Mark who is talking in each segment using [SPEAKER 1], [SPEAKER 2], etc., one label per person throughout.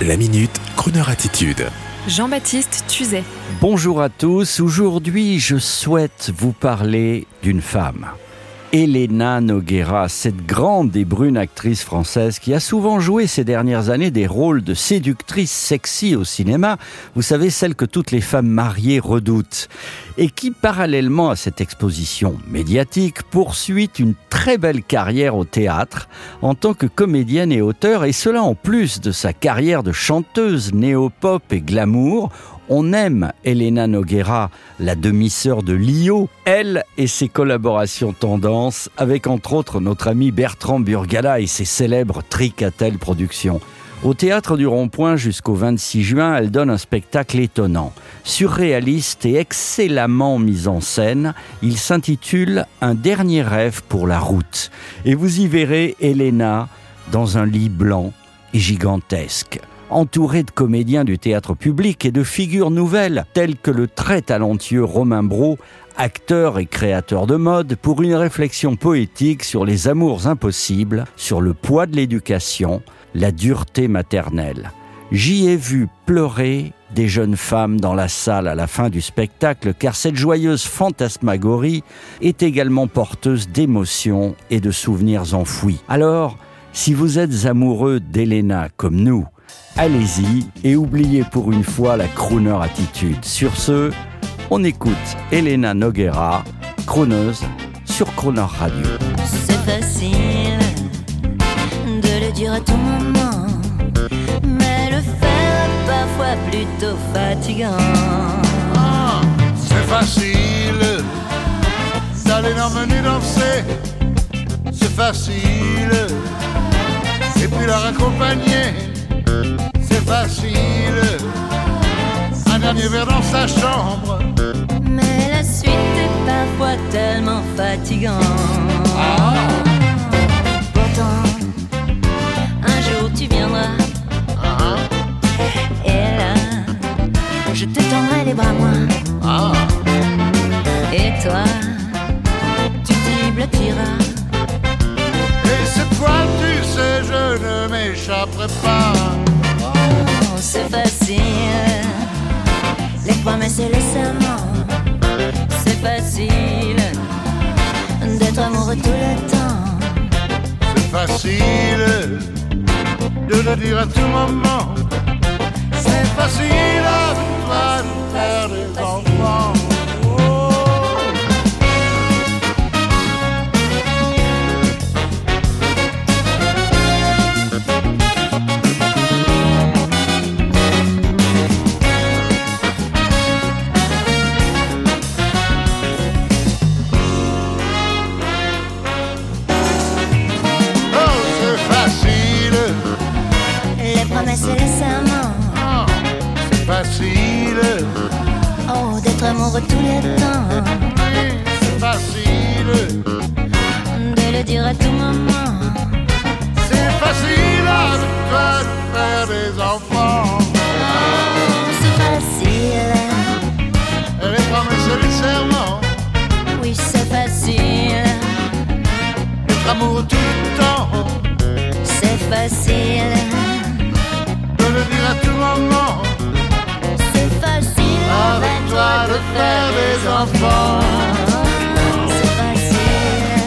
[SPEAKER 1] La minute, Kroneur attitude.
[SPEAKER 2] Jean-Baptiste Tuzet.
[SPEAKER 3] Bonjour à tous, aujourd'hui je souhaite vous parler d'une femme. Elena Noguera, cette grande et brune actrice française qui a souvent joué ces dernières années des rôles de séductrice sexy au cinéma, vous savez, celle que toutes les femmes mariées redoutent, et qui, parallèlement à cette exposition médiatique, poursuit une très belle carrière au théâtre en tant que comédienne et auteur, et cela en plus de sa carrière de chanteuse néo-pop et glamour, on aime Elena Noguera, la demi-sœur de Lio, elle et ses collaborations tendance, avec entre autres notre ami Bertrand Burgala et ses célèbres Tricatel Productions. Au théâtre du Rond-Point jusqu'au 26 juin, elle donne un spectacle étonnant, surréaliste et excellemment mis en scène. Il s'intitule Un dernier rêve pour la route. Et vous y verrez Elena dans un lit blanc et gigantesque entouré de comédiens du théâtre public et de figures nouvelles, telles que le très talentueux Romain Brault, acteur et créateur de mode, pour une réflexion poétique sur les amours impossibles, sur le poids de l'éducation, la dureté maternelle. J'y ai vu pleurer des jeunes femmes dans la salle à la fin du spectacle, car cette joyeuse fantasmagorie est également porteuse d'émotions et de souvenirs enfouis. Alors, si vous êtes amoureux d'Elena comme nous, allez-y et oubliez pour une fois la crooner attitude. Sur ce, on écoute Elena Noguera, crooneuse sur Crooner Radio.
[SPEAKER 4] C'est facile de le dire à tout moment, mais le faire est parfois plutôt fatigant.
[SPEAKER 5] Ah, c'est facile d'aller l'emmener danser. C'est facile. Et puis la raccompagner. C'est facile. Un dernier verre dans sa chambre.
[SPEAKER 4] Mais la suite est parfois tellement fatigante. Pourtant, un jour tu viendras. Et là, je te tendrai les bras, moi. Et toi, tu t'y blottiras.
[SPEAKER 5] Et cette fois, tu sais, je ne m'échapperai pas.
[SPEAKER 4] Les serments. C'est facile d'être amoureux tout le temps.
[SPEAKER 5] C'est facile de le dire à tout moment. C'est facile de faire des enfants.
[SPEAKER 4] Promesses et les serments.
[SPEAKER 5] oh, c'est facile,
[SPEAKER 4] Oh, d'être amoureux tout le temps.
[SPEAKER 5] oui, c'est facile,
[SPEAKER 4] De le dire à tout moment.
[SPEAKER 5] c'est facile de faire des enfants.
[SPEAKER 4] Oh, c'est facile.
[SPEAKER 5] Et les promesses et les serments,
[SPEAKER 4] Oui, c'est facile.
[SPEAKER 5] être amoureux tout le temps,
[SPEAKER 4] C'est facile.
[SPEAKER 5] De le dire à tout moment.
[SPEAKER 4] C'est facile.
[SPEAKER 5] Avec toi de faire des enfants.
[SPEAKER 4] C'est facile.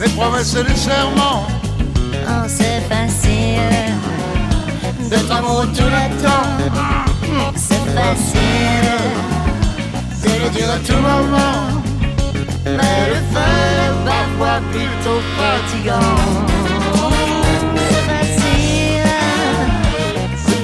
[SPEAKER 5] Les promesses et les serments,
[SPEAKER 4] Oh, c'est facile.
[SPEAKER 5] d'être amoureux tout le temps.
[SPEAKER 4] C'est facile. De le dire à tout moment. Mais le faire est parfois plutôt fatigant.